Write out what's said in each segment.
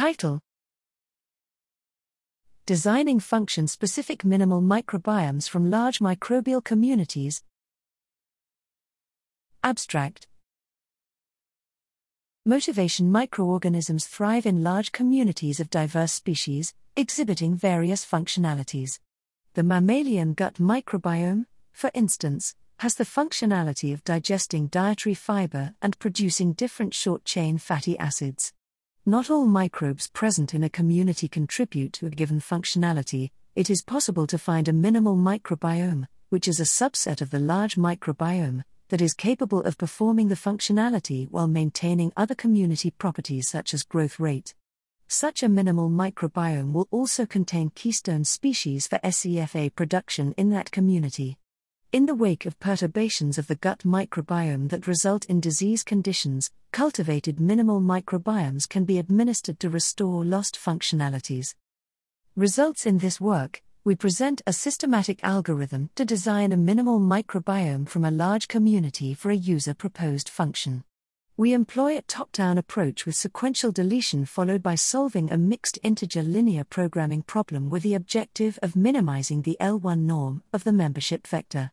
Title Designing function specific minimal microbiomes from large microbial communities. Abstract Motivation microorganisms thrive in large communities of diverse species, exhibiting various functionalities. The mammalian gut microbiome, for instance, has the functionality of digesting dietary fiber and producing different short chain fatty acids. Not all microbes present in a community contribute to a given functionality, it is possible to find a minimal microbiome, which is a subset of the large microbiome, that is capable of performing the functionality while maintaining other community properties such as growth rate. Such a minimal microbiome will also contain keystone species for SCFA production in that community. In the wake of perturbations of the gut microbiome that result in disease conditions, cultivated minimal microbiomes can be administered to restore lost functionalities. Results in this work we present a systematic algorithm to design a minimal microbiome from a large community for a user proposed function. We employ a top down approach with sequential deletion followed by solving a mixed integer linear programming problem with the objective of minimizing the L1 norm of the membership vector.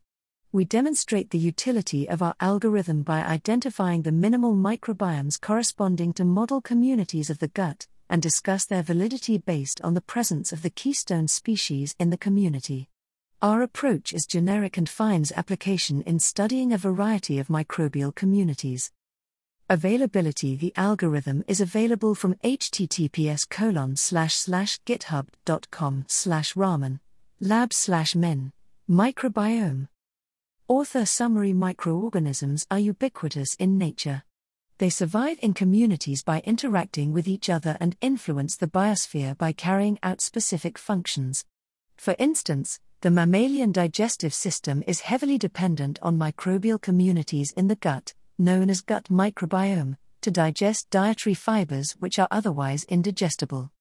We demonstrate the utility of our algorithm by identifying the minimal microbiomes corresponding to model communities of the gut, and discuss their validity based on the presence of the keystone species in the community. Our approach is generic and finds application in studying a variety of microbial communities. Availability The algorithm is available from https colon slash slash github.com slash raman lab slash min microbiome. Author summary Microorganisms are ubiquitous in nature. They survive in communities by interacting with each other and influence the biosphere by carrying out specific functions. For instance, the mammalian digestive system is heavily dependent on microbial communities in the gut, known as gut microbiome, to digest dietary fibers which are otherwise indigestible.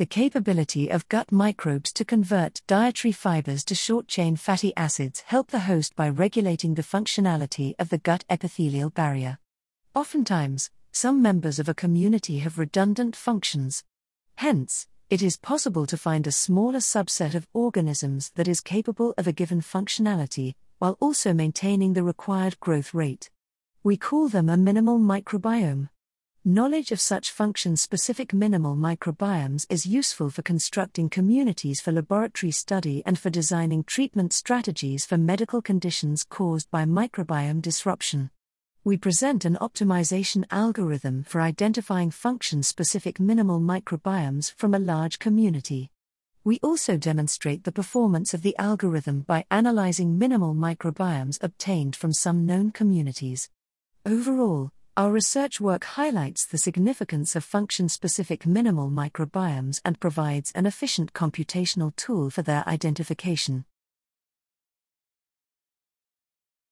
The capability of gut microbes to convert dietary fibers to short chain fatty acids help the host by regulating the functionality of the gut epithelial barrier. Oftentimes, some members of a community have redundant functions. Hence, it is possible to find a smaller subset of organisms that is capable of a given functionality, while also maintaining the required growth rate. We call them a minimal microbiome. Knowledge of such function specific minimal microbiomes is useful for constructing communities for laboratory study and for designing treatment strategies for medical conditions caused by microbiome disruption we present an optimization algorithm for identifying function specific minimal microbiomes from a large community. We also demonstrate the performance of the algorithm by analyzing minimal microbiomes obtained from some known communities. Overall, our research work highlights the significance of function specific minimal microbiomes and provides an efficient computational tool for their identification.